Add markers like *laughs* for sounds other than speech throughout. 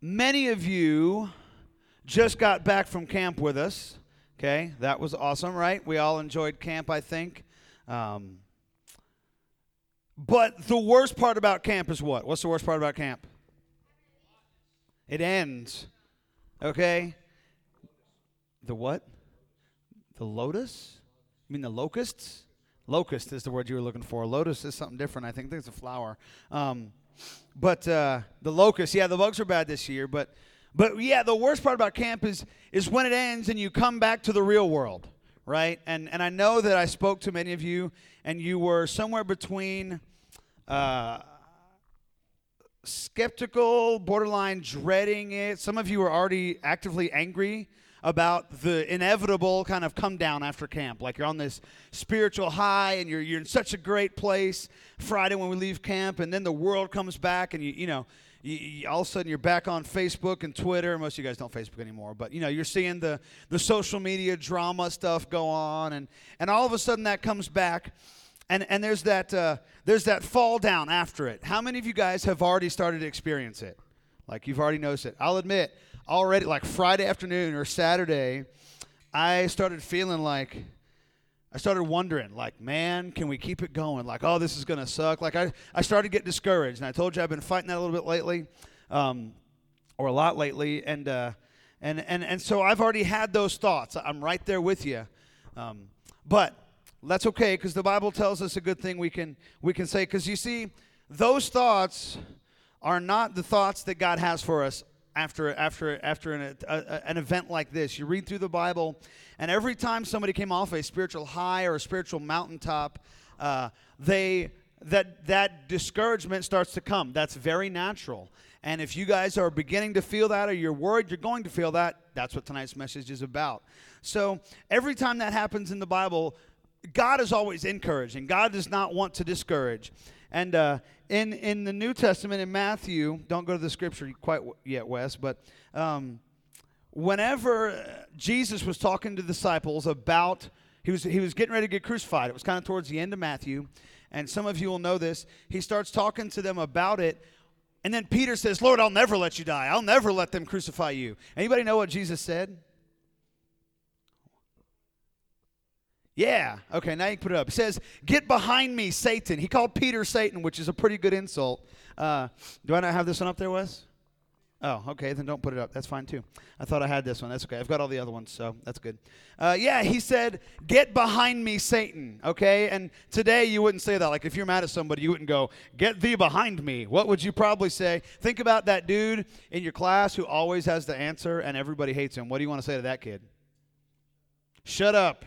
many of you just got back from camp with us. Okay, that was awesome, right? We all enjoyed camp, I think. Um, but the worst part about camp is what? What's the worst part about camp? It ends. Okay? The what? The lotus? You mean the locusts? Locust is the word you were looking for. Lotus is something different. I think, it's a flower. Um, but uh, the locusts, yeah, the bugs are bad this year. But, but yeah, the worst part about camp is is when it ends and you come back to the real world, right? And and I know that I spoke to many of you, and you were somewhere between. Uh, skeptical, borderline dreading it. Some of you were already actively angry about the inevitable kind of come down after camp. Like you're on this spiritual high and you're, you're in such a great place Friday when we leave camp, and then the world comes back, and you, you know, you, you, all of a sudden you're back on Facebook and Twitter. Most of you guys don't Facebook anymore, but you know you're seeing the the social media drama stuff go on, and and all of a sudden that comes back, and and there's that uh, there's that fall down after it. How many of you guys have already started to experience it? Like you've already noticed it. I'll admit, already like Friday afternoon or Saturday, I started feeling like I started wondering, like, man, can we keep it going? Like, oh, this is going to suck. Like, I, I started getting discouraged. And I told you I've been fighting that a little bit lately, um, or a lot lately. And, uh, and, and, and so I've already had those thoughts. I'm right there with you. Um, but that's okay because the Bible tells us a good thing we can, we can say. Because you see, those thoughts are not the thoughts that God has for us after after after an, a, an event like this. You read through the Bible, and every time somebody came off a spiritual high or a spiritual mountaintop, uh, they that that discouragement starts to come. That's very natural. And if you guys are beginning to feel that, or you're worried you're going to feel that, that's what tonight's message is about. So every time that happens in the Bible, God is always encouraging. God does not want to discourage. And uh, in in the New Testament in Matthew, don't go to the scripture quite yet, Wes, but um, whenever Jesus was talking to disciples about he was he was getting ready to get crucified. It was kind of towards the end of Matthew, and some of you will know this. He starts talking to them about it. And then Peter says, "Lord, I'll never let you die. I'll never let them crucify you." Anybody know what Jesus said? Yeah. Okay, now you put it up. It says, Get behind me, Satan. He called Peter Satan, which is a pretty good insult. Uh, do I not have this one up there, Wes? Oh, okay, then don't put it up. That's fine too. I thought I had this one. That's okay. I've got all the other ones, so that's good. Uh, yeah, he said, Get behind me, Satan. Okay, and today you wouldn't say that. Like if you're mad at somebody, you wouldn't go, Get thee behind me. What would you probably say? Think about that dude in your class who always has the answer and everybody hates him. What do you want to say to that kid? Shut up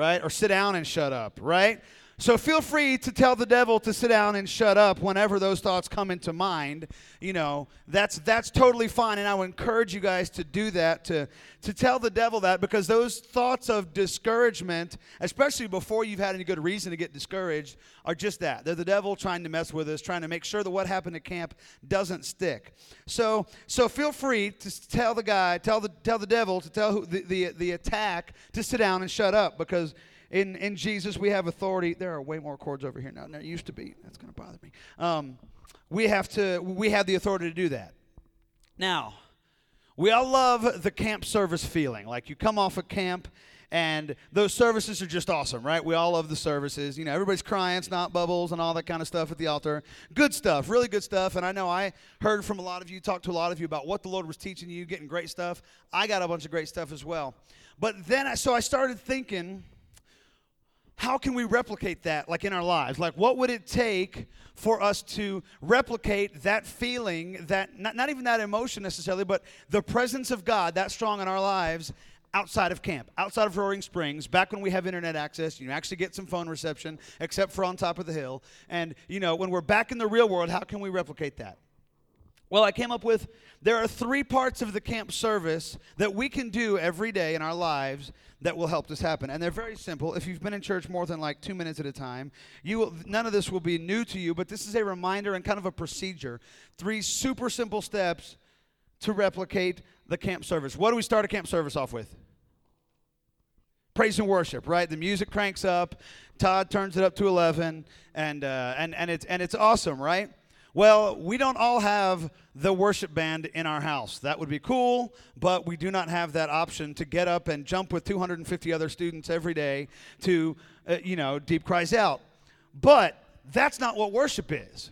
right? Or sit down and shut up, right? So feel free to tell the devil to sit down and shut up whenever those thoughts come into mind. You know, that's that's totally fine and I would encourage you guys to do that to to tell the devil that because those thoughts of discouragement, especially before you've had any good reason to get discouraged, are just that. They're the devil trying to mess with us, trying to make sure that what happened at camp doesn't stick. So so feel free to tell the guy, tell the tell the devil to tell the the, the attack to sit down and shut up because in, in Jesus, we have authority. There are way more cords over here now than there used to be. That's going to bother me. Um, we have to. We have the authority to do that. Now, we all love the camp service feeling. Like you come off a camp and those services are just awesome, right? We all love the services. You know, everybody's crying, snot bubbles, and all that kind of stuff at the altar. Good stuff, really good stuff. And I know I heard from a lot of you, talked to a lot of you about what the Lord was teaching you, getting great stuff. I got a bunch of great stuff as well. But then, I, so I started thinking how can we replicate that like in our lives? Like what would it take for us to replicate that feeling that not, not even that emotion necessarily but the presence of god that strong in our lives outside of camp outside of roaring springs back when we have internet access you actually get some phone reception except for on top of the hill. And you know when we're back in the real world how can we replicate that well, I came up with there are three parts of the camp service that we can do every day in our lives that will help this happen. And they're very simple. If you've been in church more than like two minutes at a time, you will, none of this will be new to you, but this is a reminder and kind of a procedure. Three super simple steps to replicate the camp service. What do we start a camp service off with? Praise and worship, right? The music cranks up. Todd turns it up to 11, and, uh, and, and, it's, and it's awesome, right? Well, we don't all have the worship band in our house. That would be cool, but we do not have that option to get up and jump with 250 other students every day to, uh, you know, deep cries out. But that's not what worship is.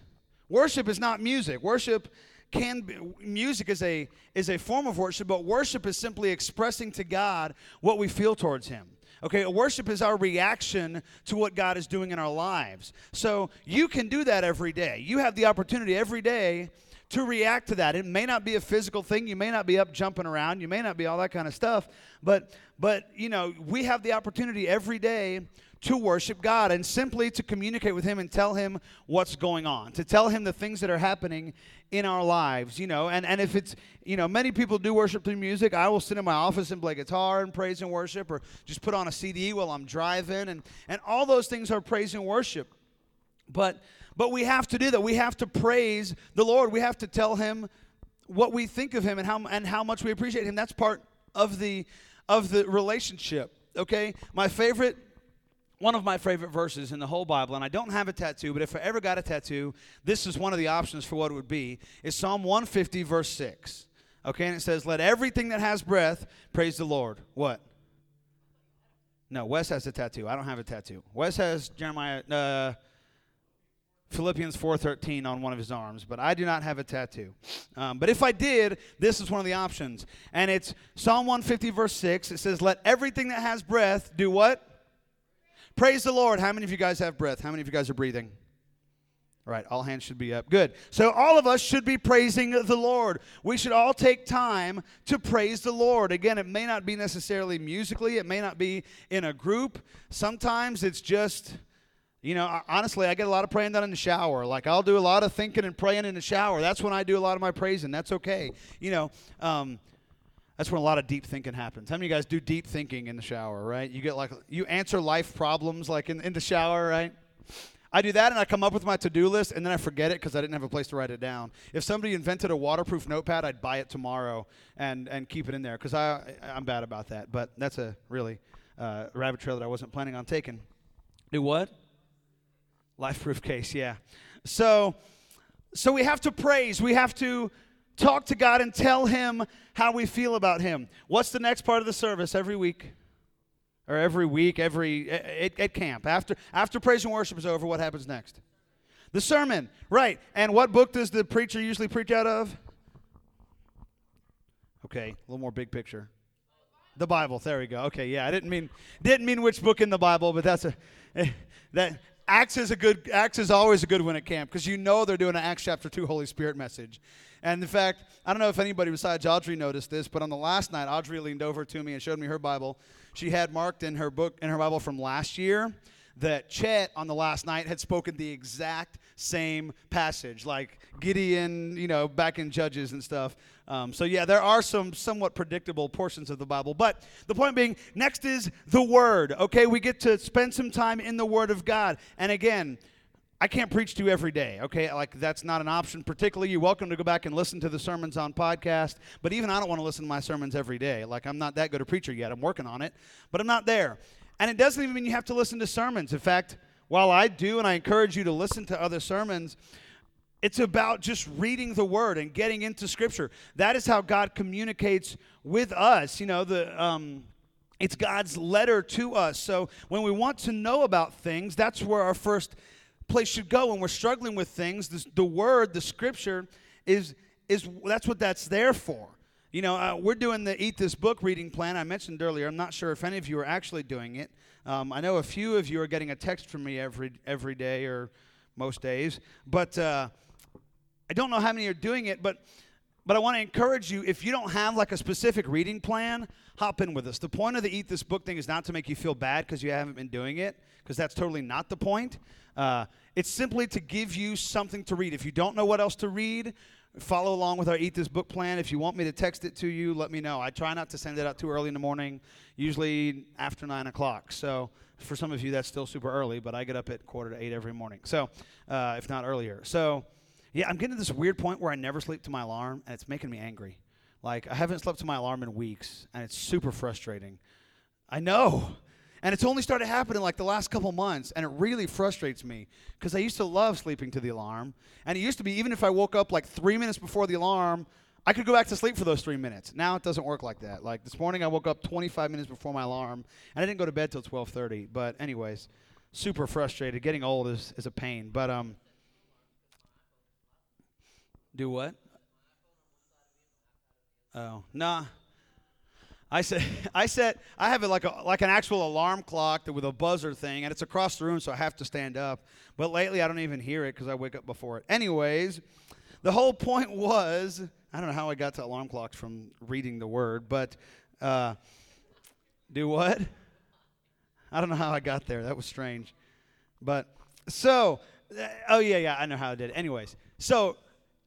Worship is not music. Worship can be, music is a is a form of worship, but worship is simply expressing to God what we feel towards him. Okay, worship is our reaction to what God is doing in our lives. So you can do that every day. You have the opportunity every day to react to that. It may not be a physical thing. You may not be up jumping around. You may not be all that kind of stuff. But but you know, we have the opportunity every day to worship God and simply to communicate with Him and tell Him what's going on, to tell Him the things that are happening in our lives, you know. And, and if it's, you know, many people do worship through music. I will sit in my office and play guitar and praise and worship, or just put on a CD while I'm driving, and, and all those things are praise and worship. But but we have to do that. We have to praise the Lord. We have to tell Him what we think of Him and how and how much we appreciate Him. That's part of the of the relationship. Okay, my favorite one of my favorite verses in the whole Bible, and I don't have a tattoo, but if I ever got a tattoo, this is one of the options for what it would be, is Psalm 150, verse 6. Okay, and it says, Let everything that has breath praise the Lord. What? No, Wes has a tattoo. I don't have a tattoo. Wes has Jeremiah, uh, Philippians 4:13 on one of his arms, but I do not have a tattoo. Um, but if I did, this is one of the options, and it's Psalm 150 verse 6. It says, "Let everything that has breath do what? Praise the Lord. How many of you guys have breath? How many of you guys are breathing? All right, all hands should be up. Good. So, all of us should be praising the Lord. We should all take time to praise the Lord. Again, it may not be necessarily musically, it may not be in a group. Sometimes it's just, you know, honestly, I get a lot of praying done in the shower. Like, I'll do a lot of thinking and praying in the shower. That's when I do a lot of my praising. That's okay. You know, um, that's when a lot of deep thinking happens. How many of you guys do deep thinking in the shower, right? You get like, you answer life problems like in, in the shower, right? I do that and I come up with my to do list and then I forget it because I didn't have a place to write it down. If somebody invented a waterproof notepad, I'd buy it tomorrow and, and keep it in there because I'm bad about that. But that's a really uh, rabbit trail that I wasn't planning on taking. Do what? Life proof case, yeah. So, so we have to praise. We have to talk to God and tell Him how we feel about Him. What's the next part of the service every week? Or every week, every at, at camp. After after praise and worship is over, what happens next? The sermon, right? And what book does the preacher usually preach out of? Okay, a little more big picture. The Bible. There we go. Okay, yeah, I didn't mean didn't mean which book in the Bible, but that's a eh, that Acts is a good Acts is always a good one at camp because you know they're doing an Acts chapter two Holy Spirit message. And in fact, I don't know if anybody besides Audrey noticed this, but on the last night, Audrey leaned over to me and showed me her Bible. She had marked in her book in her Bible from last year that Chet on the last night had spoken the exact same passage, like Gideon, you know, back in Judges and stuff. Um, so yeah, there are some somewhat predictable portions of the Bible. But the point being, next is the Word. Okay, we get to spend some time in the Word of God. And again, I can't preach to you every day, okay? Like that's not an option. Particularly, you're welcome to go back and listen to the sermons on podcast. But even I don't want to listen to my sermons every day. Like I'm not that good a preacher yet. I'm working on it, but I'm not there. And it doesn't even mean you have to listen to sermons. In fact, while I do and I encourage you to listen to other sermons, it's about just reading the word and getting into scripture. That is how God communicates with us. You know, the um, it's God's letter to us. So when we want to know about things, that's where our first place should go when we're struggling with things. This, the word, the scripture, is is that's what that's there for. You know, uh, we're doing the Eat This Book reading plan I mentioned earlier. I'm not sure if any of you are actually doing it. Um, I know a few of you are getting a text from me every every day or most days, but uh, I don't know how many are doing it. But but I want to encourage you if you don't have like a specific reading plan, hop in with us. The point of the Eat This Book thing is not to make you feel bad because you haven't been doing it, because that's totally not the point. Uh, it's simply to give you something to read. If you don't know what else to read, follow along with our Eat This Book plan. If you want me to text it to you, let me know. I try not to send it out too early in the morning, usually after 9 o'clock. So for some of you, that's still super early, but I get up at quarter to 8 every morning. So, uh, if not earlier. So, yeah, I'm getting to this weird point where I never sleep to my alarm, and it's making me angry. Like, I haven't slept to my alarm in weeks, and it's super frustrating. I know. And it's only started happening like the last couple months, and it really frustrates me because I used to love sleeping to the alarm. And it used to be, even if I woke up like three minutes before the alarm, I could go back to sleep for those three minutes. Now it doesn't work like that. Like this morning, I woke up 25 minutes before my alarm, and I didn't go to bed till 12:30. But anyways, super frustrated. Getting old is, is a pain. But um, do what? Oh, nah. I said, *laughs* I said, I have it like a like an actual alarm clock with a buzzer thing, and it's across the room, so I have to stand up. But lately, I don't even hear it because I wake up before it. Anyways, the whole *laughs* point was, I don't know how I got to alarm clocks from reading the Word, but uh, do what? *laughs* I don't know how I got there. That was strange, but so, oh yeah, yeah, I know how I did. Anyways, so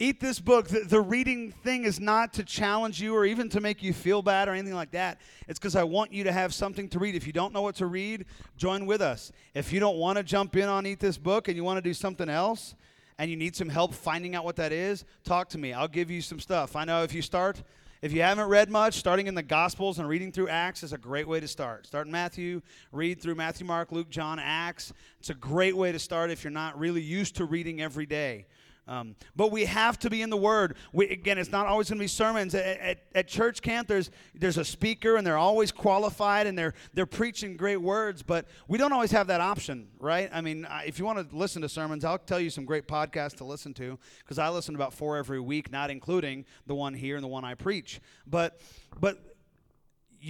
eat this book. The, the, reading thing is not to challenge you or even to make you feel bad or anything like that. It's because I want you to have something to read. If you don't know what to read, join with us. If you don't want to jump in on Eat This Book and you want to do something else and you need some help finding out what that is, talk to me. I'll give you some stuff. I know if you start, if you haven't read much, starting in the Gospels and reading through Acts is a great way to start. Start in Matthew, read through Matthew, Mark, Luke, John, Acts. It's a great way to start if you're not really used to reading every day. Um, but we have to be in the Word. We, again, it's not always going to be sermons. At, at, at, church camp, there's there's a speaker, and they're always qualified, and they're they're preaching great words. But we don't always have that option, right? I mean, if you want to listen to sermons, I'll tell you some great podcasts to listen to because I listen to about four every week, not including the one here and the one I preach. But but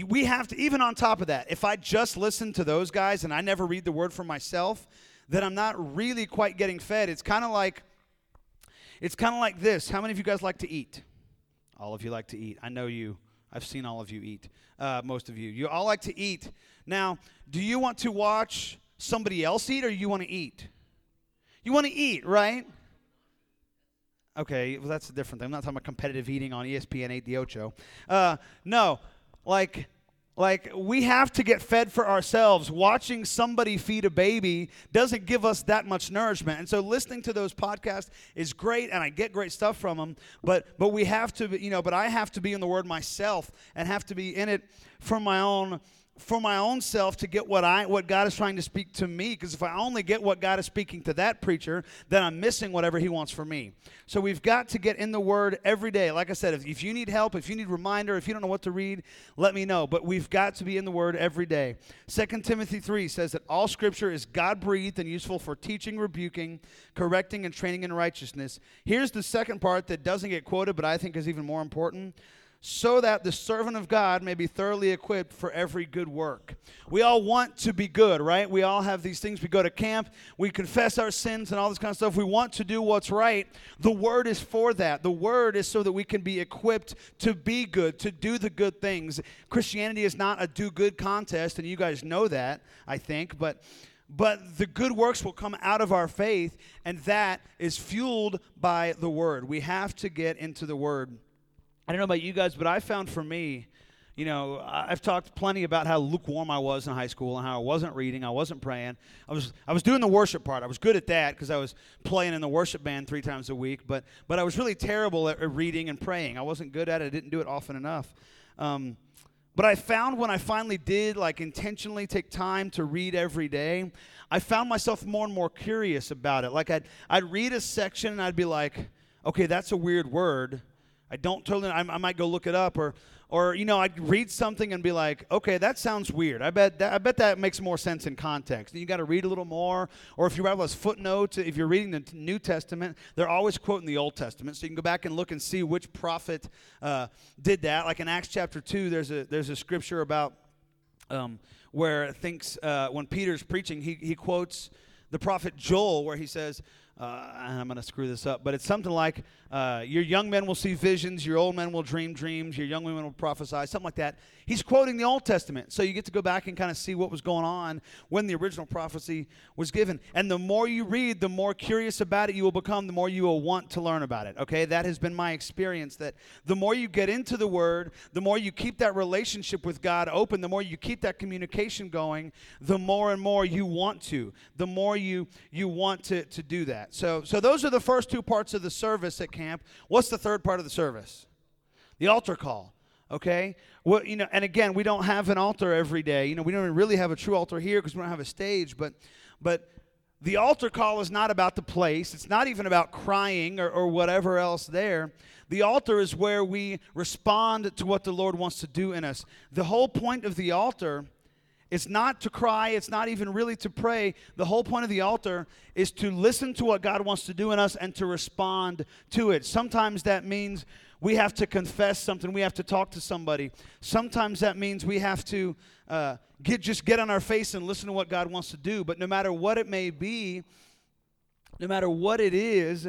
we have to even on top of that if i just listen to those guys and i never read the word for myself then i'm not really quite getting fed it's kind of like it's kind of like this. How many of you guys like to eat? All of you like to eat. I know you. I've seen all of you eat. Uh, most of you. You all like to eat. Now, do you want to watch somebody else eat or you want to eat? You want to eat, right? Okay, well, that's a different thing. I'm not talking about competitive eating on ESPN 8 the Ocho. Uh, no, like like, we have to get fed for ourselves. Watching somebody feed a baby doesn't give us that much nourishment. And so, listening to those podcasts is great, and I get great stuff from them. But, but we have to, you know, but I have to be in the Word myself and have to be in it for my own for my own self to get what I what God is trying to speak to me because if I only get what God is speaking to that preacher then I'm missing whatever he wants for me. So we've got to get in the word every day. Like I said if, if you need help, if you need reminder, if you don't know what to read, let me know, but we've got to be in the word every day. 2 Timothy 3 says that all scripture is God-breathed and useful for teaching, rebuking, correcting and training in righteousness. Here's the second part that doesn't get quoted but I think is even more important so that the servant of God may be thoroughly equipped for every good work. We all want to be good, right? We all have these things. We go to camp, we confess our sins and all this kind of stuff. We want to do what's right. The word is for that. The word is so that we can be equipped to be good, to do the good things. Christianity is not a do good contest, and you guys know that, I think, but but the good works will come out of our faith, and that is fueled by the Word. We have to get into the Word. I don't know about you guys, but I found for me, you know, I've talked plenty about how lukewarm I was in high school and how I wasn't reading, I wasn't praying. I was I was doing the worship part. I was good at that because I was playing in the worship band three times a week. But but I was really terrible at reading and praying. I wasn't good at it. I didn't do it often enough. Um, but I found when I finally did, like intentionally take time to read every day, I found myself more and more curious about it. Like I'd I'd read a section and I'd be like, okay, that's a weird word I don't totally. I, I, might go look it up, or, or you know, I'd read something and be like, okay, that sounds weird. I bet that, I bet that makes more sense in context. And you got to read a little more, or if you have those footnotes, if you're reading the New Testament, they're always quoting the Old Testament, so you can go back and look and see which prophet uh, did that. Like in Acts chapter two, there's a there's a scripture about um, where it thinks uh, when Peter's preaching, he he quotes the prophet Joel, where he says. Uh, I'm going to screw this up, but it's something like uh, your young men will see visions, your old men will dream dreams, your young women will prophesy, something like that. He's quoting the Old Testament. So you get to go back and kind of see what was going on when the original prophecy was given. And the more you read, the more curious about it you will become, the more you will want to learn about it. Okay? That has been my experience that the more you get into the Word, the more you keep that relationship with God open, the more you keep that communication going, the more and more you want to, the more you, you want to, to do that. So, so those are the first two parts of the service at camp. What's the third part of the service? The altar call. Okay? Well, you know, and again, we don't have an altar every day. You know, we don't really have a true altar here because we don't have a stage, but but the altar call is not about the place. It's not even about crying or, or whatever else there. The altar is where we respond to what the Lord wants to do in us. The whole point of the altar is not to cry, it's not even really to pray. The whole point of the altar is to listen to what God wants to do in us and to respond to it. Sometimes that means we have to confess something, we have to talk to somebody. Sometimes that means we have to uh, get just get on our face and listen to what God wants to do. But no matter what it may be, no matter what it is,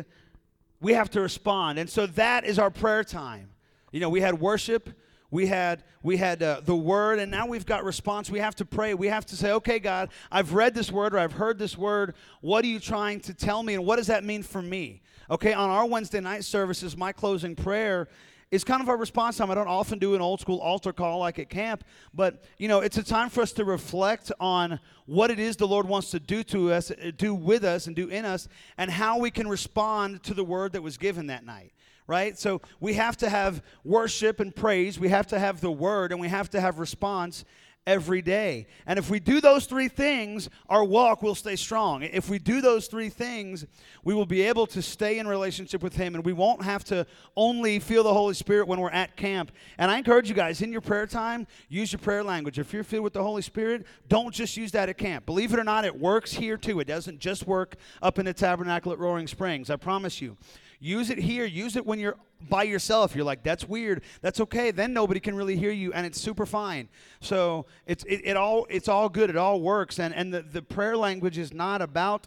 we have to respond. And so that is our prayer time. You know, we had worship, we had we had uh, the word and now we've got response we have to pray we have to say okay god i've read this word or i've heard this word what are you trying to tell me and what does that mean for me okay on our wednesday night services my closing prayer is kind of our response time. I don't often do an old school altar call like at camp, but you know, it's a time for us to reflect on what it is the Lord wants to do to us, do with us, and do in us, and how we can respond to the word that was given that night. Right? So we have to have worship and praise, we have to have the word, and we have to have response every day. And if we do those three things, our walk will stay strong. If we do those three things, we will be able to stay in relationship with Him and we won't have to only feel the Holy Spirit when we're at camp. And I encourage you guys, in your prayer time, use your prayer language. If you're filled with the Holy Spirit, don't just use that at camp. Believe it or not, it works here too. It doesn't just work up in the tabernacle at Roaring Springs. I promise you. Use it here. Use it when you're by yourself. You're like, that's weird. That's okay. Then nobody can really hear you, and it's super fine. So it's it, it all it's all good. It all works. And and the, the prayer language is not about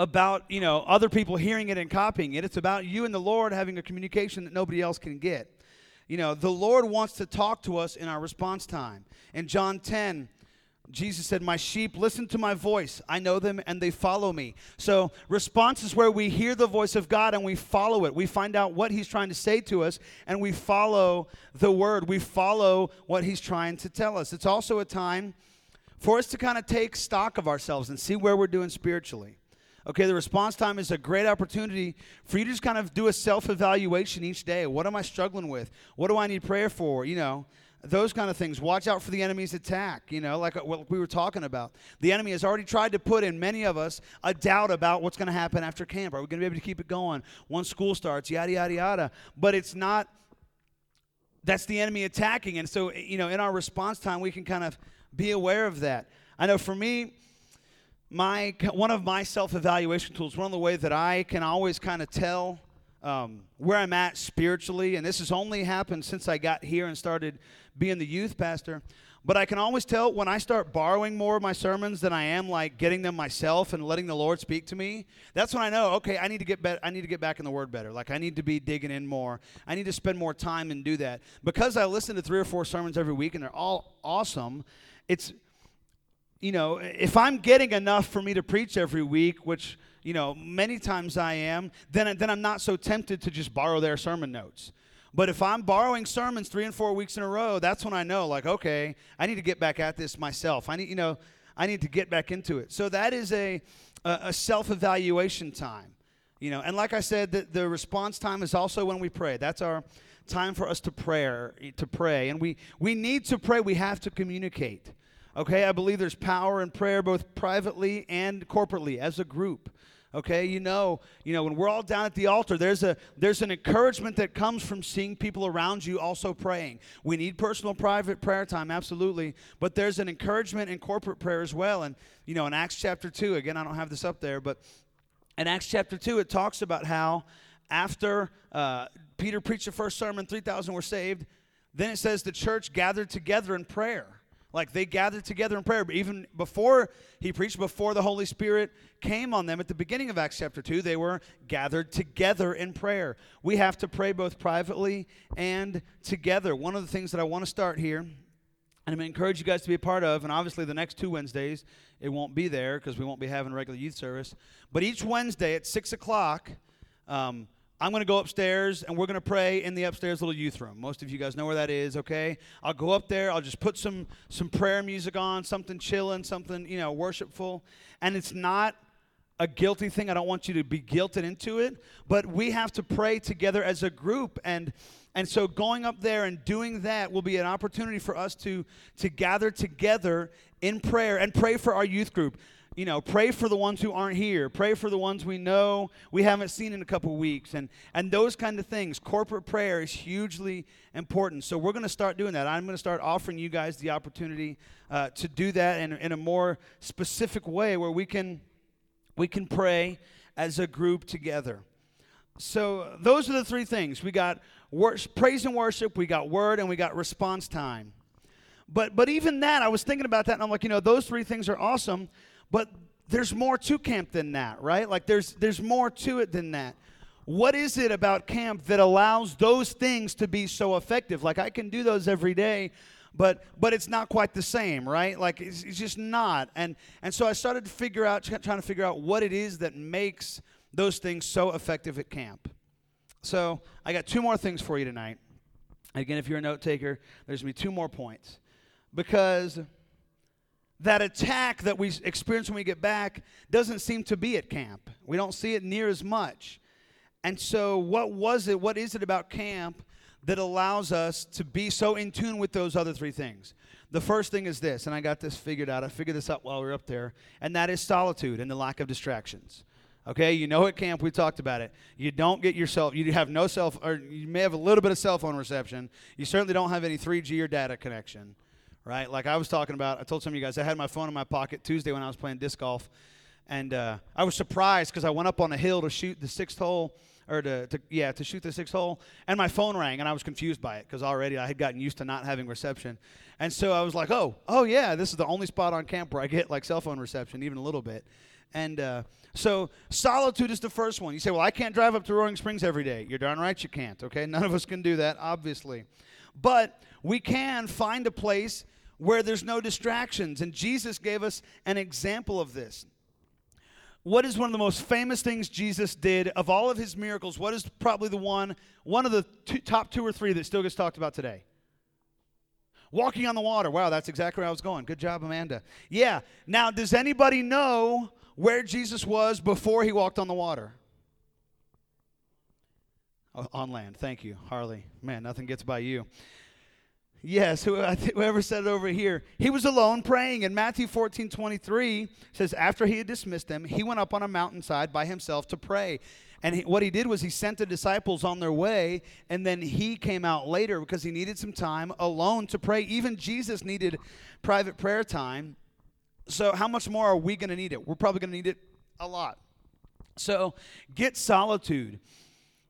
about you know other people hearing it and copying it. It's about you and the Lord having a communication that nobody else can get. You know, the Lord wants to talk to us in our response time. In John 10, Jesus said, My sheep listen to my voice. I know them and they follow me. So, response is where we hear the voice of God and we follow it. We find out what He's trying to say to us and we follow the word. We follow what He's trying to tell us. It's also a time for us to kind of take stock of ourselves and see where we're doing spiritually. Okay, the response time is a great opportunity for you to just kind of do a self evaluation each day. What am I struggling with? What do I need prayer for? You know, those kind of things. Watch out for the enemy's attack, you know, like uh, what we were talking about. The enemy has already tried to put in many of us a doubt about what's going to happen after camp. Are we going to be able to keep it going once school starts? Yada, yada, yada. But it's not, that's the enemy attacking. And so, you know, in our response time, we can kind of be aware of that. I know for me, my one of my self-evaluation tools, one of the ways that I can always kind of tell um, where I'm at spiritually, and this has only happened since I got here and started being the youth pastor. But I can always tell when I start borrowing more of my sermons than I am like getting them myself and letting the Lord speak to me. That's when I know, okay, I need to get be- I need to get back in the Word better. Like I need to be digging in more. I need to spend more time and do that because I listen to three or four sermons every week and they're all awesome. It's you know, if I'm getting enough for me to preach every week, which you know many times I am, then then I'm not so tempted to just borrow their sermon notes. But if I'm borrowing sermons three and four weeks in a row, that's when I know, like, okay, I need to get back at this myself. I need, you know, I need to get back into it. So that is a, a, self evaluation time, you know. And like I said, the, the response time is also when we pray. That's our time for us to pray, to pray. And we, we need to pray, we have to communicate. Okay, I believe there's power in prayer both privately and corporately as a group. Okay you know you know when we're all down at the altar there's a there's an encouragement that comes from seeing people around you also praying. We need personal private prayer time absolutely but there's an encouragement in corporate prayer as well. And you know in acts chapter 2 again i don't have this up there but in acts chapter 2 it talks about how after uh, peter preached the first sermon 3000 were saved then it says the church gathered together in prayer like they gathered together in prayer. But even before he preached, before the Holy Spirit came on them at the beginning of Acts chapter 2, they were gathered together in prayer. We have to pray both privately and together. One of the things that I want to start here, and I'm going to encourage you guys to be a part of, and obviously the next two Wednesdays, it won't be there because we won't be having regular youth service. But each Wednesday at 6 o'clock, um, I'm going to go upstairs and we're going to pray in the upstairs little youth room. Most of you guys know where that is, okay? I'll go up there, I'll just put some some prayer music on, something chilling, something, you know, worshipful. And it's not a guilty thing. I don't want you to be guilted into it, but we have to pray together as a group and And so going up there and doing that will be an opportunity for us to, to gather together in prayer and pray for our youth group you know, pray for the ones who aren't here. Pray for the ones we know we haven't seen in a couple weeks. And, and those kind of things. Corporate prayer is hugely important. So we're going to start doing that. I'm going to start offering you guys the opportunity uh, to do that in, in a more specific way where we can, we can pray as a group together. So those are the three things. We got worship, praise and worship, we got word, and we got response time. But but even that, I was thinking about that, and I'm like, you know, those three things are awesome. But there's more to camp than that, right? Like there's there's more to it than that. What is it about camp that allows those things to be so effective? Like I can do those every day, but but it's not quite the same, right? Like it's, it's just not. And and so I started to figure out trying to figure out what it is that makes those things so effective at camp. So I got two more things for you tonight. Again, if you're a note taker, there's gonna be two more points. Because that attack that we experience when we get back doesn't seem to be at camp. We don't see it near as much. And so, what was it? What is it about camp that allows us to be so in tune with those other three things? The first thing is this, and I got this figured out. I figured this out while we were up there, and that is solitude and the lack of distractions. Okay, you know at camp we talked about it. You don't get yourself. You have no cell, or you may have a little bit of cell phone reception. You certainly don't have any 3G or data connection right? Like I was talking about, I told some of you guys, I had my phone in my pocket Tuesday when I was playing disc golf, and uh, I was surprised because I went up on a hill to shoot the sixth hole, or to, to, yeah, to shoot the sixth hole, and my phone rang, and I was confused by it because already I had gotten used to not having reception, and so I was like, oh, oh yeah, this is the only spot on camp where I get like cell phone reception, even a little bit, and uh, so solitude is the first one. You say, well, I can't drive up to Roaring Springs every day. You're darn right you can't. Okay, none of us can do that, obviously, but we can find a place where there's no distractions. And Jesus gave us an example of this. What is one of the most famous things Jesus did of all of his miracles? What is probably the one, one of the two, top two or three that still gets talked about today? Walking on the water. Wow, that's exactly where I was going. Good job, Amanda. Yeah. Now, does anybody know where Jesus was before he walked on the water? On land. Thank you, Harley. Man, nothing gets by you. Yes, whoever said it over here. He was alone praying. And Matthew 14 23 says, After he had dismissed them, he went up on a mountainside by himself to pray. And he, what he did was he sent the disciples on their way, and then he came out later because he needed some time alone to pray. Even Jesus needed private prayer time. So, how much more are we going to need it? We're probably going to need it a lot. So, get solitude.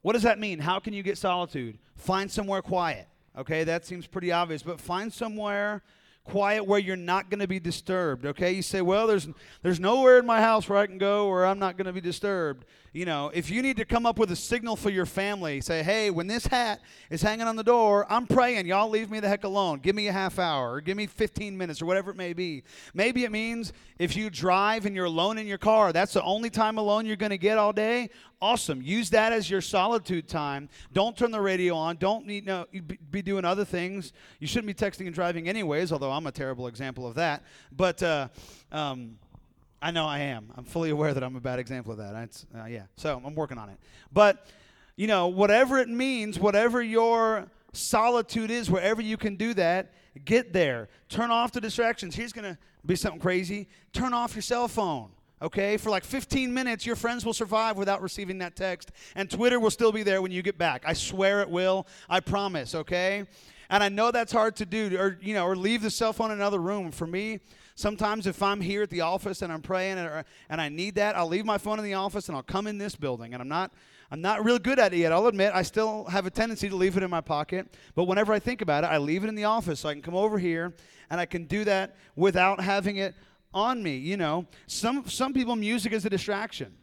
What does that mean? How can you get solitude? Find somewhere quiet. Okay, that seems pretty obvious, but find somewhere quiet where you're not going to be disturbed okay? You say well there's there's nowhere in my house where i can go where i'm not going to be disturbed you know if you need to come up with a signal for your family say hey when this hat is hanging on the door i'm praying y'all leave me the heck alone give me a half hour or give me 15 minutes or whatever it may be maybe it means if you drive and you're alone in your car that's the only time alone you're going to get all day awesome. Use that as your solitude time. Don't turn the radio on. Don't need no be doing other things. You shouldn't be texting and driving anyways. Although I'm a terrible example of that. But uh, um, I know I am. I'm fully aware that I'm a bad example of that. Uh, yeah. So I'm working on it. But you know, whatever it means, whatever your solitude is, wherever you can do that, get there. Turn off the distractions. Here's going to be something crazy. Turn off your cell phone okay? For like 15 minutes, your friends will survive without receiving that text, and Twitter will still be there when you get back. I swear it will. I promise, okay? And I know that's hard to do, or you know, or leave the cell phone in another room. For me, sometimes if I'm here at the office and I'm praying and, and I need that, I'll leave my phone in the office and I'll come in this building. And I'm not, I'm not real good at it yet. I'll admit I still have a tendency to leave it in my pocket. But whenever I think about it, I leave it in the office so I can come over here and I can do that without having it on me, you know. Some some people music is a distraction.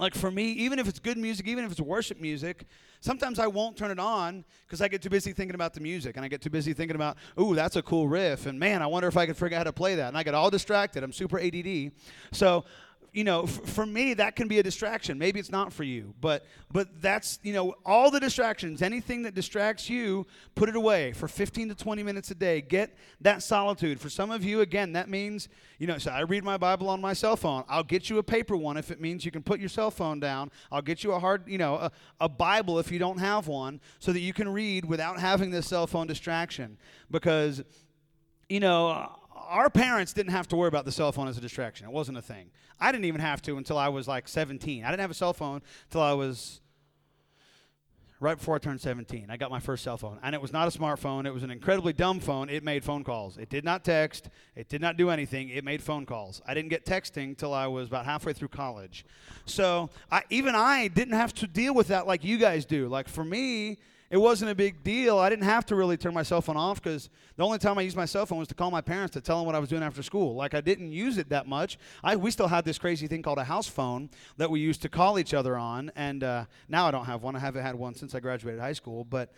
Like for me, even if it's good music, even if it's worship music, sometimes I won't turn it on because I get too busy thinking about the music and I get too busy thinking about, ooh, that's a cool riff. And man, I wonder if I could figure out how to play that. And I get all distracted. I'm super ADD. So you know, f- for me, that can be a distraction. Maybe it's not for you, but but that's you know, all the distractions, anything that distracts you, put it away for 15 to 20 minutes a day. Get that solitude. For some of you, again, that means you know, so I read my Bible on my cell phone. I'll get you a paper one if it means you can put your cell phone down. I'll get you a hard, you know, a, a Bible if you don't have one, so that you can read without having this cell phone distraction. Because, you know our parents didn't have to worry about the cell phone as a distraction. It wasn't a thing. I didn't even have to until I was like 17. I didn't have a cell phone until I was right before I turned 17. I got my first cell phone. And it was not a smartphone. It was an incredibly dumb phone. It made phone calls. It did not text. It did not do anything. It made phone calls. I didn't get texting till I was about halfway through college. So I, even I didn't have to deal with that like you guys do. Like for me, it wasn't a big deal. I didn't have to really turn my cell phone off because the only time I used my cell phone was to call my parents to tell them what I was doing after school. Like I didn't use it that much. I we still had this crazy thing called a house phone that we used to call each other on, and uh, now I don't have one. I haven't had one since I graduated high school, but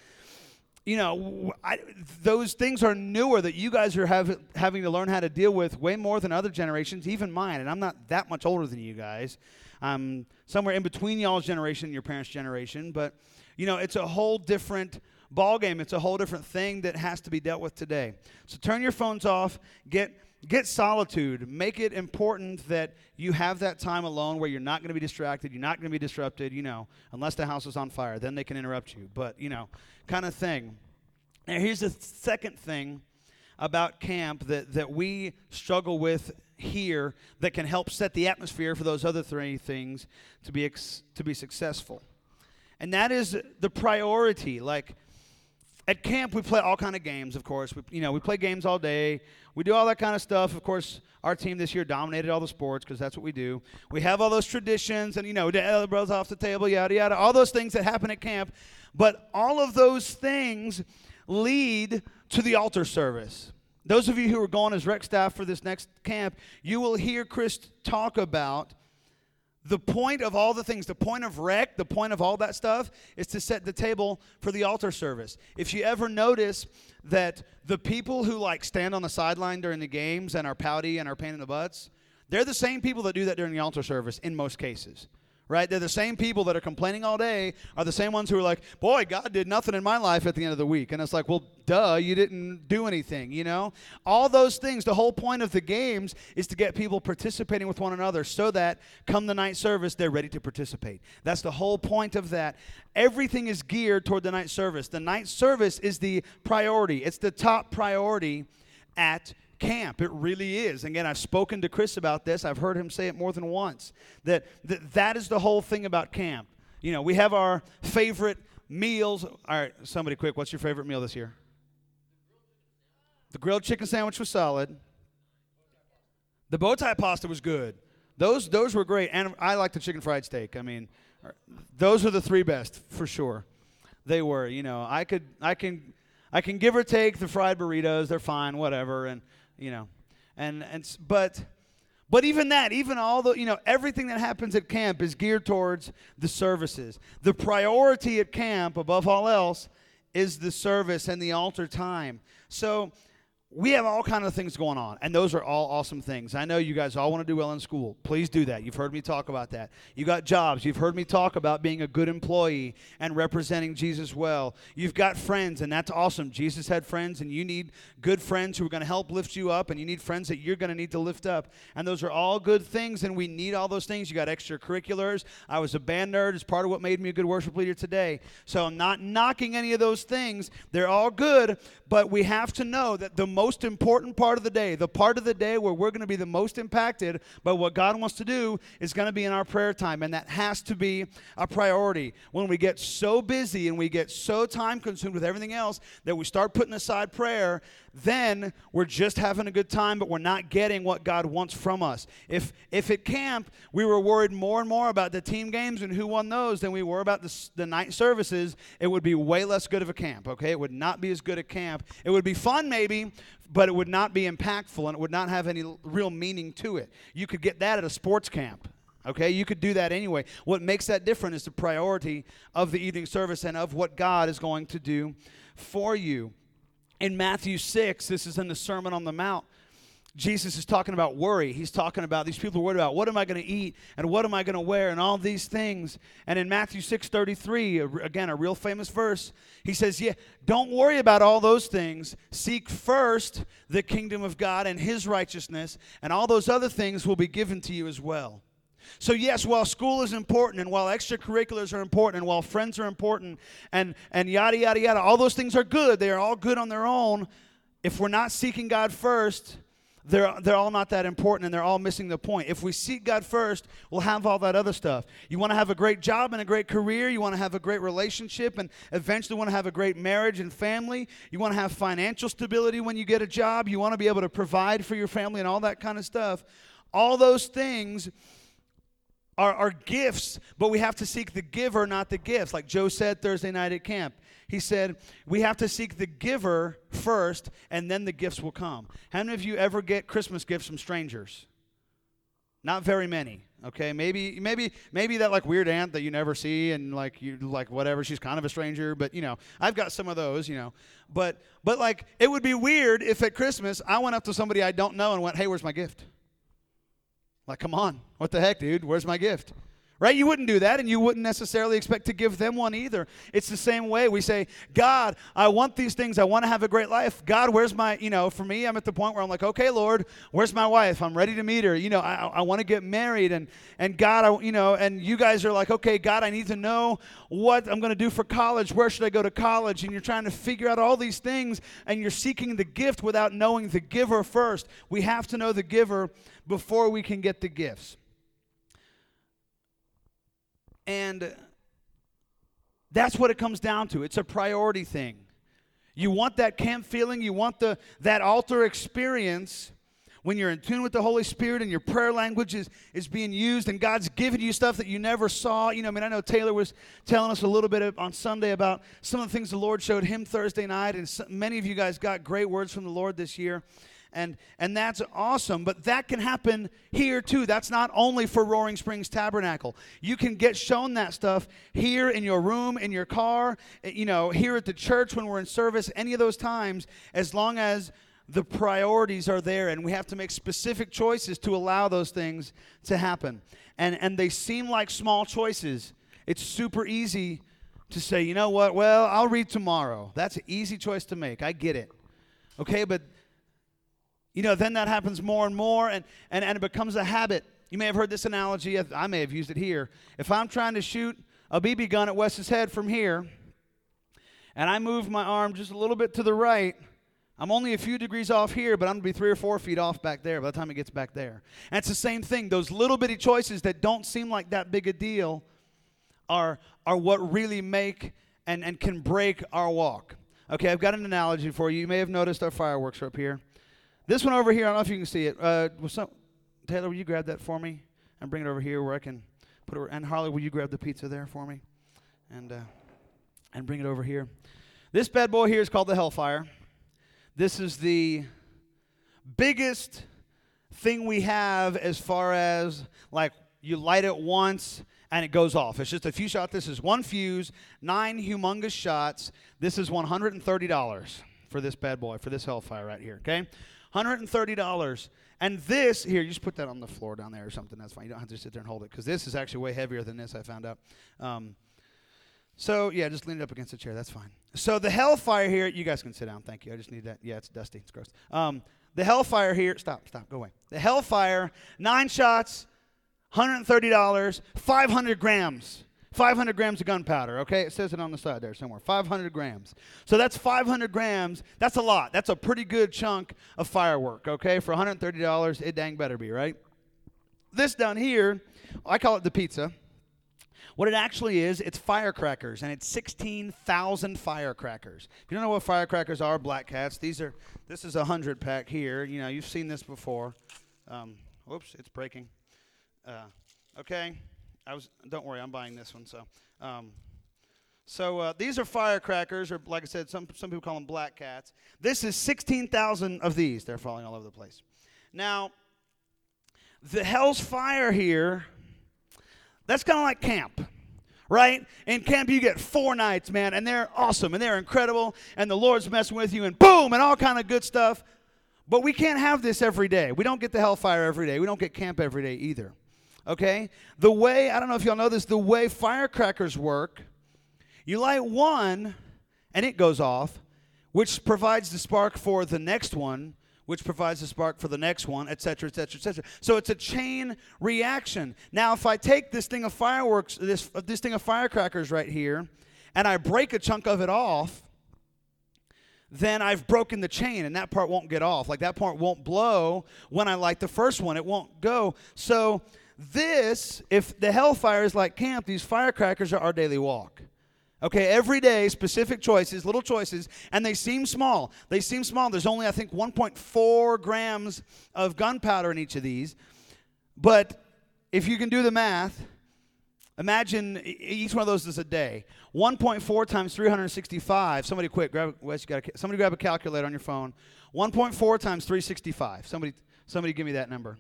you know, I, those things are newer that you guys are have, having to learn how to deal with way more than other generations, even mine. And I'm not that much older than you guys. I'm somewhere in between y'all's generation and your parents' generation. But you know, it's a whole different ball game. It's a whole different thing that has to be dealt with today. So turn your phones off. Get get solitude. Make it important that you have that time alone where you're not going to be distracted. You're not going to be disrupted. You know, unless the house is on fire, then they can interrupt you. But you know, kind of thing. Now here's the second thing about camp that that we struggle with here that can help set the atmosphere for those other three things to be ex- to be successful and that is the priority. Like at camp, we play all kind of games. Of course, we, you know we play games all day. We do all that kind of stuff. Of course, our team this year dominated all the sports because that's what we do. We have all those traditions, and you know, the elbows off the table, yada yada, all those things that happen at camp. But all of those things lead to the altar service. Those of you who are going as rec staff for this next camp, you will hear Chris talk about the point of all the things, the point of rec, the point of all that stuff is to set the table for the altar service. If you ever notice that the people who like stand on the sideline during the games and are pouty and are pain in the butts, they're the same people that do that during the altar service in most cases right? They're the same people that are complaining all day are the same ones who are like, boy, God did nothing in my life at the end of the week. And it's like, well, duh, you didn't do anything, you know? All those things, the whole point of the games is to get people participating with one another so that come the night service, they're ready to participate. That's the whole point of that. Everything is geared toward the night service. The night service is the priority, it's the top priority at camp. It really is. Again, I've spoken to Chris about this. I've heard him say it more than once. That that, that is the whole thing about camp. You know, we have our favorite meals. All right, somebody quick, what's your favorite meal this year? The grilled chicken sandwich was solid. The bow tie pasta was good. Those those were great. And I like the chicken fried steak. I mean, those are the three best for sure. They were, you know, I could I can I can give or take the fried burritos. They're fine, whatever. And you know, and and but but even that, even all the, you know, everything that happens at camp is geared towards the services. The priority at camp, above all else, is the service and the altar time. So we have all kind of things going on and those are all awesome things. I know you guys all want to do well in school. Please do that. You've heard me talk about that. You got jobs. You've heard me talk about being a good employee and representing jesus well. You've got friends and that's awesome. Jesus had friends and you need good friends who are going to help lift you up and you need friends that you're going to need to lift up. And those are all good things and we need all those things. You got extracurriculars. I was a band nerd. It's part of what made me a good worship leader today. So i'm not knocking any of those things. They're all good but we have to know that the most important part of the day, the part of the day where we're going to be the most impacted by what God wants to do, is going to be in our prayer time. And that has to be a priority. When we get so busy and we get so time consumed with everything else that we start putting aside prayer, then we're just having a good time, but we're not getting what God wants from us. If, if at camp we were worried more and more about the team games and who won those than we were about the, the night services, it would be way less good of a camp, okay? It would not be as good a camp. It would be fun, maybe, but it would not be impactful and it would not have any real meaning to it. You could get that at a sports camp. Okay, you could do that anyway. What makes that different is the priority of the evening service and of what God is going to do for you in Matthew 6, this is in the Sermon on the Mount. Jesus is talking about worry. He's talking about these people are worried about what am I going to eat and what am I going to wear and all these things. And in Matthew 6:33, again a real famous verse, he says, "Yeah, don't worry about all those things. Seek first the kingdom of God and his righteousness, and all those other things will be given to you as well." So, yes, while school is important and while extracurriculars are important and while friends are important and, and yada, yada, yada, all those things are good. They are all good on their own. If we're not seeking God first, they're, they're all not that important and they're all missing the point. If we seek God first, we'll have all that other stuff. You want to have a great job and a great career. You want to have a great relationship and eventually want to have a great marriage and family. You want to have financial stability when you get a job. You want to be able to provide for your family and all that kind of stuff. All those things are, are gifts, but we have to seek the giver, not the gifts. Like Joe said Thursday night at camp. He said, we have to seek the giver first, and then the gifts will come. How many of you ever get Christmas gifts from strangers? Not very many. Okay, maybe maybe maybe that like weird aunt that you never see and like you like whatever. She's kind of a stranger, but you know I've got some of those. You know, but but like it would be weird if at Christmas I went up to somebody I don't know and went, "Hey, where's my gift?" Like, come on. What the heck, dude? Where's my gift? Right? You wouldn't do that, and you wouldn't necessarily expect to give them one either. It's the same way. We say, God, I want these things. I want to have a great life. God, where's my, you know, for me, I'm at the point where I'm like, okay, Lord, where's my wife? I'm ready to meet her. You know, I, I want to get married. And, and God, I, you know, and you guys are like, okay, God, I need to know what I'm going to do for college. Where should I go to college? And you're trying to figure out all these things, and you're seeking the gift without knowing the giver first. We have to know the giver before we can get the gifts. And that's what it comes down to. It's a priority thing. You want that camp feeling, you want the that altar experience when you're in tune with the Holy Spirit and your prayer language is, is being used and God's giving you stuff that you never saw. You know, I mean, I know Taylor was telling us a little bit on Sunday about some of the things the Lord showed him Thursday night, and so, many of you guys got great words from the Lord this year and and that's awesome but that can happen here too. That's not only for roaring springs tabernacle. You can get shown that stuff here in your room in your car eh, you know here at the church when we're in service any of those times as long as the priorities are there and we have to make specific choices to allow those things to happen. And and they seem like small choices. It's super easy to say you know what? Well i'll read tomorrow. That's an easy choice to make. I get it. Okay but you know, then that happens more and more, and, and, and it becomes a habit. You may have heard this analogy, I may have used it here. If I'm trying to shoot a BB gun at Wes's head from here, and I move my arm just a little bit to the right, I'm only a few degrees off here, but I'm to be three or four feet off back there by the time it gets back there. And it's the same thing. Those little bitty choices that don't seem like that big a deal are, are what really make and, and can break our walk. Okay, I've got an analogy for you. You may have noticed our fireworks are up here. This one over here, I don't know if you can see it. Uh, some, Taylor, will you grab that for me and bring it over here where I can put it? And Harley, will you grab the pizza there for me and uh, and bring it over here? This bad boy here is called the Hellfire. This is the biggest thing we have as far as like you light it once and it goes off. It's just a few shots. This is one fuse, nine humongous shots. This is $130 for this bad boy, for this Hellfire right here, okay? $130. And this, here, you just put that on the floor down there or something. That's fine. You don't have to sit there and hold it because this is actually way heavier than this, I found out. Um, so, yeah, just lean it up against the chair. That's fine. So, the Hellfire here, you guys can sit down. Thank you. I just need that. Yeah, it's dusty. It's gross. Um, the Hellfire here, stop, stop, go away. The Hellfire, nine shots, $130, 500 grams. 500 grams of gunpowder, okay? It says it on the side there somewhere. 500 grams. So that's 500 grams. That's a lot. That's a pretty good chunk of firework, okay? For $130, it dang better be, right? This down here, I call it the pizza. What it actually is, it's firecrackers, and it's 16,000 firecrackers. If you don't know what firecrackers are, black cats, these are, this is a 100 pack here. You know, you've seen this before. Um, whoops, it's breaking. Uh, okay. I was. Don't worry, I'm buying this one. So, um, so uh, these are firecrackers, or like I said, some some people call them black cats. This is 16,000 of these. They're falling all over the place. Now, the Hell's Fire here. That's kind of like camp right? In camp, you get four nights, man, and they're awesome and they're incredible, and the Lord's messing with you, and boom, and all kind of good stuff. But we can't have this every day. We don't get the hellfire every day. We don't get camp every day either. Okay? The way, I don't know if y'all know this, the way firecrackers work, you light one and it goes off, which provides the spark for the next one, which provides the spark for the next one, etc., etc., etc. So it's a chain reaction. Now, if I take this thing of fireworks, this, this thing of firecrackers right here, and I break a chunk of it off, then I've broken the chain and that part won't get off. Like that part won't blow when I light the first one, it won't go. So, this, if the hellfire is like camp, these firecrackers are our daily walk. Okay, every day, specific choices, little choices, and they seem small. They seem small. There's only, I think, 1.4 grams of gunpowder in each of these. But if you can do the math, imagine each one of those is a day. 1.4 times 365. Somebody quick, grab, Wes, you got somebody grab a calculator on your phone. 1.4 times 365. Somebody, somebody give me that number.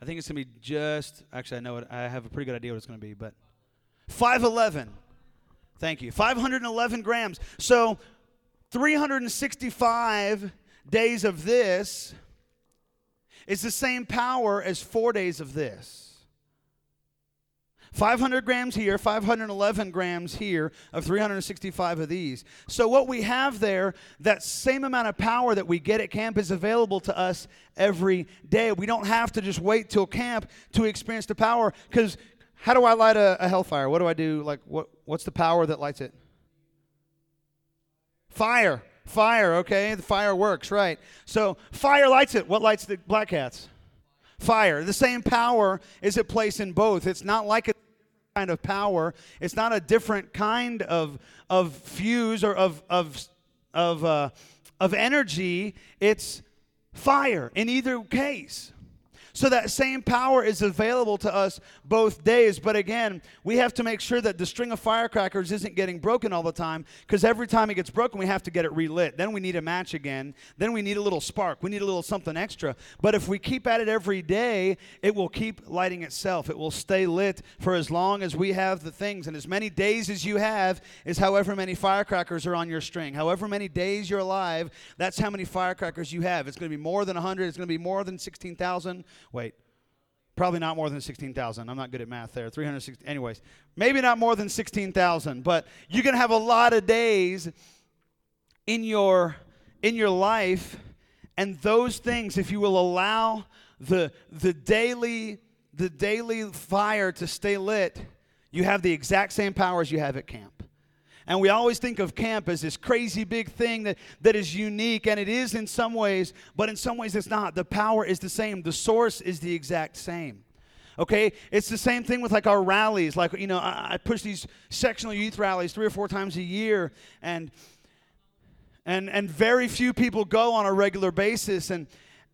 I think it's going to be just, actually, I know it. I have a pretty good idea what it's going to be, but 511. Thank you. 511 grams. So 365 days of this is the same power as four days of this. 500 grams here, 511 grams here of 365 of these. So, what we have there, that same amount of power that we get at camp is available to us every day. We don't have to just wait till camp to experience the power because how do I light a, a hellfire? What do I do? Like, what, what's the power that lights it? Fire. Fire, okay? The fire works, right. So, fire lights it. What lights the black cats? Fire. The same power is at place in both. It's not like a kind of power. It's not a different kind of, of fuse or of, of, of, uh, of energy. It's fire in either case. So that same power is available to us both days. But again, we have to make sure that the string of firecrackers isn't getting broken all the time because every time it gets broken, we have to get it relit. Then we need a match again. Then we need a little spark. We need a little something extra. But if we keep at it every day, it will keep lighting itself. It will stay lit for as long as we have the things. And as many days as you have is however many firecrackers are on your string. However many days you're alive, that's how many firecrackers you have. It's going to be more than 100. It's going to be more than 16,000. Wait. Probably not more than 16,000. I'm not good at math there. 360. Anyways, maybe not more than 16,000, but you're going to have a lot of days in your in your life and those things if you will allow the the daily the daily fire to stay lit, you have the exact same powers you have at camp. And we always think of camp as this crazy big thing that, that is unique, and it is in some ways, but in some ways it's not. The power is the same, the source is the exact same. Okay, it's the same thing with like our rallies. Like, you know, I, I push these sectional youth rallies three or four times a year, and and and very few people go on a regular basis and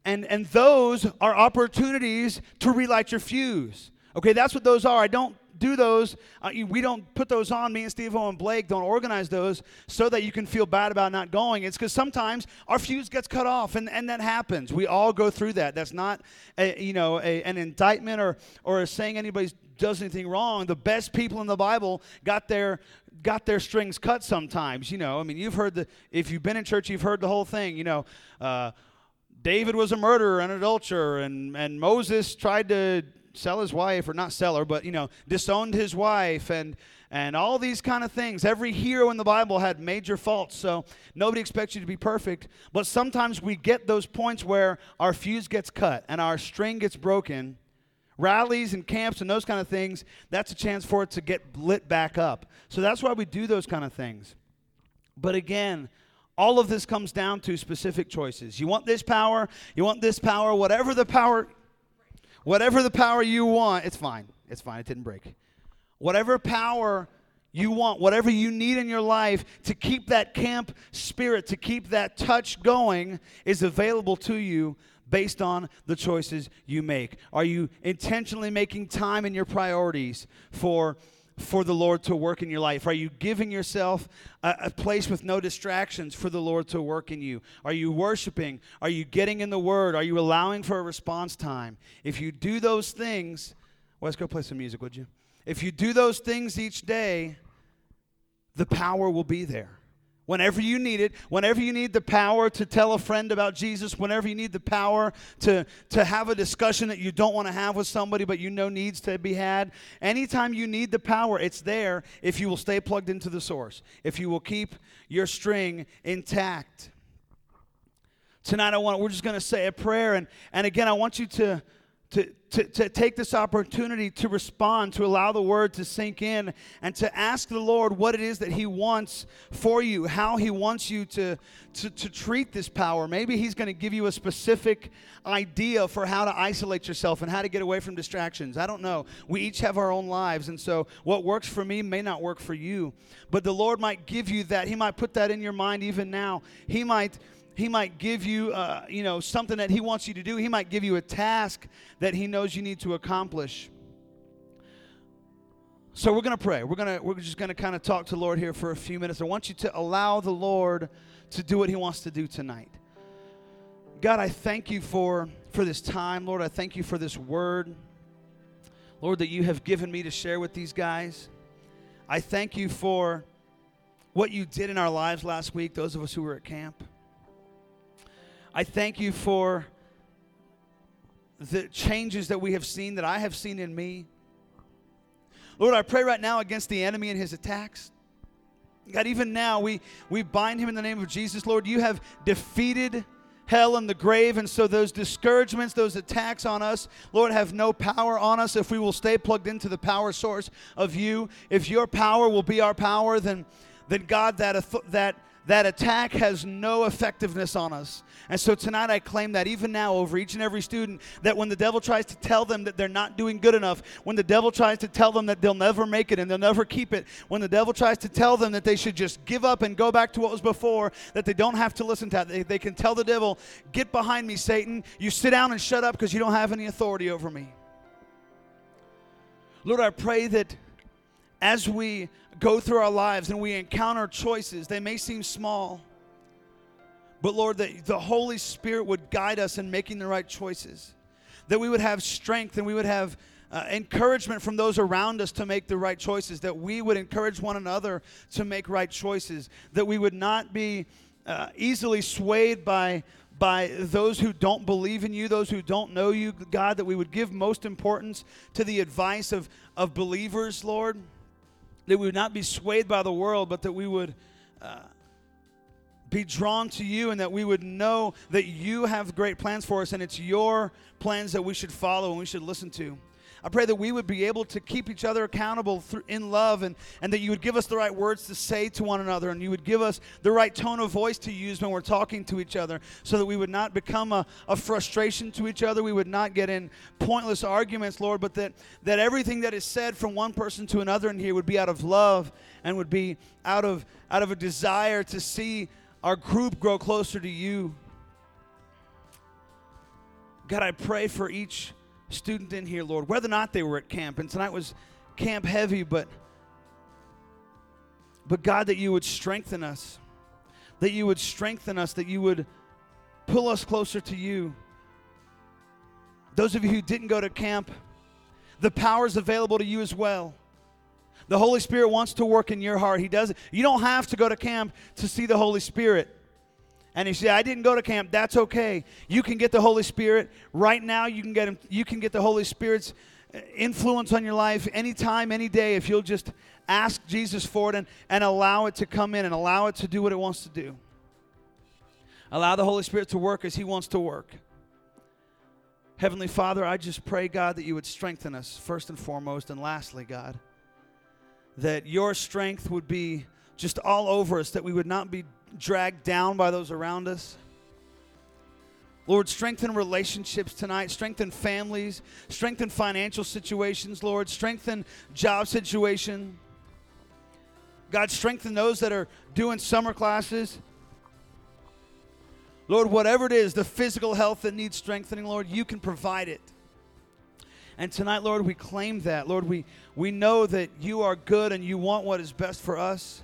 and and those are opportunities to relight your fuse okay that's what those are i don't do those. Uh, we don't put those on. Me and Steve and Blake don't organize those so that you can feel bad about not going. It's because sometimes our fuse gets cut off, and, and that happens. We all go through that. That's not, a, you know, a, an indictment or or saying anybody does anything wrong. The best people in the Bible got their got their strings cut sometimes. You know, I mean, you've heard the if you've been in church, you've heard the whole thing. You know. Uh, David was a murderer and an adulterer, and, and Moses tried to sell his wife, or not sell her, but, you know, disowned his wife and, and all these kind of things. Every hero in the Bible had major faults, so nobody expects you to be perfect. But sometimes we get those points where our fuse gets cut and our string gets broken. Rallies and camps and those kind of things, that's a chance for it to get lit back up. So that's why we do those kind of things. But again, all of this comes down to specific choices. You want this power, you want this power, whatever the power Whatever the power you want, it's fine. It's fine. It didn't break. Whatever power you want, whatever you need in your life to keep that camp spirit, to keep that touch going, is available to you based on the choices you make. Are you intentionally making time in your priorities for for the Lord to work in your life? Are you giving yourself a, a, place with no distractions for the Lord to work in you? Are you worshiping? Are you getting in the Word? Are you allowing for a response time? If you do those things, let's go play some music, would you? If you do those things each day, the power will be there. Whenever you need it, whenever you need the power to tell a friend about Jesus, whenever you need the power to, to have a discussion that you don't want to have with somebody but you know needs to be had, anytime you need the power, it's there if you will stay plugged into the source, if you will keep your string intact. Tonight I want we're just going to say a prayer and and again I want you to to, to, to take this opportunity to respond, to allow the word to sink in, and to ask the Lord what it is that He wants for you, how He wants you to, to, to treat this power. Maybe He's going to give you a specific idea for how to isolate yourself and how to get away from distractions. I don't know. We each have our own lives, and so what works for me may not work for you. But the Lord might give you that. He might put that in your mind even now. He might he might give you, uh, you know, something that he wants you to do. He might give you a task that he knows you need to accomplish. So we're going to pray. We're going to we're just going to kind of talk to the Lord here for a few minutes. I want you to allow the Lord to do what he wants to do tonight. God, I thank you for for this time. Lord, I thank you for this word. Lord, that you have given me to share with these guys. I thank you for what you did in our lives last week, those of us who were at camp. I thank you for the changes that we have seen, that I have seen in me. Lord, I pray right now against the enemy and his attacks. God, even now we, we bind him in the name of Jesus. Lord, you have defeated hell and the grave. And so those discouragements, those attacks on us, Lord, have no power on us if we will stay plugged into the power source of you. If your power will be our power, then, then God, that, that that attack has no effectiveness on us. And so tonight I claim that even now over each and every student, that when the devil tries to tell them that they're not doing good enough, when the devil tries to tell them that they'll never make it and they'll never keep it, when the devil tries to tell them that they should just give up and go back to what was before, that they don't have to listen to that, they, they can tell the devil, Get behind me, Satan. You sit down and shut up because you don't have any authority over me. Lord, I pray that as we go through our lives and we encounter choices, they may seem small, but Lord, that the Holy Spirit would guide us in making the right choices, that we would have strength and we would have uh, encouragement from those around us to make the right choices, that we would encourage one another to make right choices, that we would not be uh, easily swayed by by those who don't believe in you, those who don't know you, God, that we would give most importance to the advice of, of believers, Lord that we would not be swayed by the world, but that we would uh, be drawn to you and that we would know that you have great plans for us and it's your plans that we should follow and we should listen to. I pray that we would be able to keep each other accountable in love and, and that you would give us the right words to say to one another and you would give us the right tone of voice to use when we're talking to each other so that we would not become a, a frustration to each other. We would not get in pointless arguments, Lord, but that, that everything that is said from one person to another in here would be out of love and would be out of, out of a desire to see our group grow closer to you. God, I pray for each student in here, Lord, whether or not they were at camp. And tonight was camp heavy, but but God, that you would strengthen us, that you would strengthen us, that you would pull us closer to you. Those of you who didn't go to camp, the power is available to you as well. The Holy Spirit wants to work in your heart. He does. You don't have to go to camp to see the Holy Spirit and you say i didn't go to camp. That's okay. You can get the holy spirit. Right now you can get him you can get the holy spirit's uh, influence on your life anytime any day if you'll just ask jesus for it and, and allow it to come in and allow it to do what it wants to do. Allow the holy spirit to work as he wants to work. Heavenly father i just pray god that you would strengthen us first and foremost and lastly god that your strength would be just all over us that we would not be dragged down by those around us. Lord, strengthen relationships tonight, strengthen families, strengthen financial situations, Lord, strengthen job situation. God, strengthen those that are doing summer classes. Lord, whatever it is, the physical health that needs strengthening, Lord, you can provide it. And tonight, Lord, we claim that. Lord, we, we know that you are good and you want what is best for us.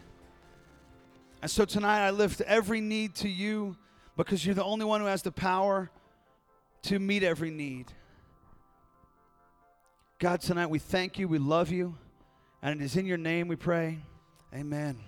And so tonight I lift every need to you because you're the only one who has the power to meet every need. God, tonight we thank you, we love you, and it is in your name we pray. Amen.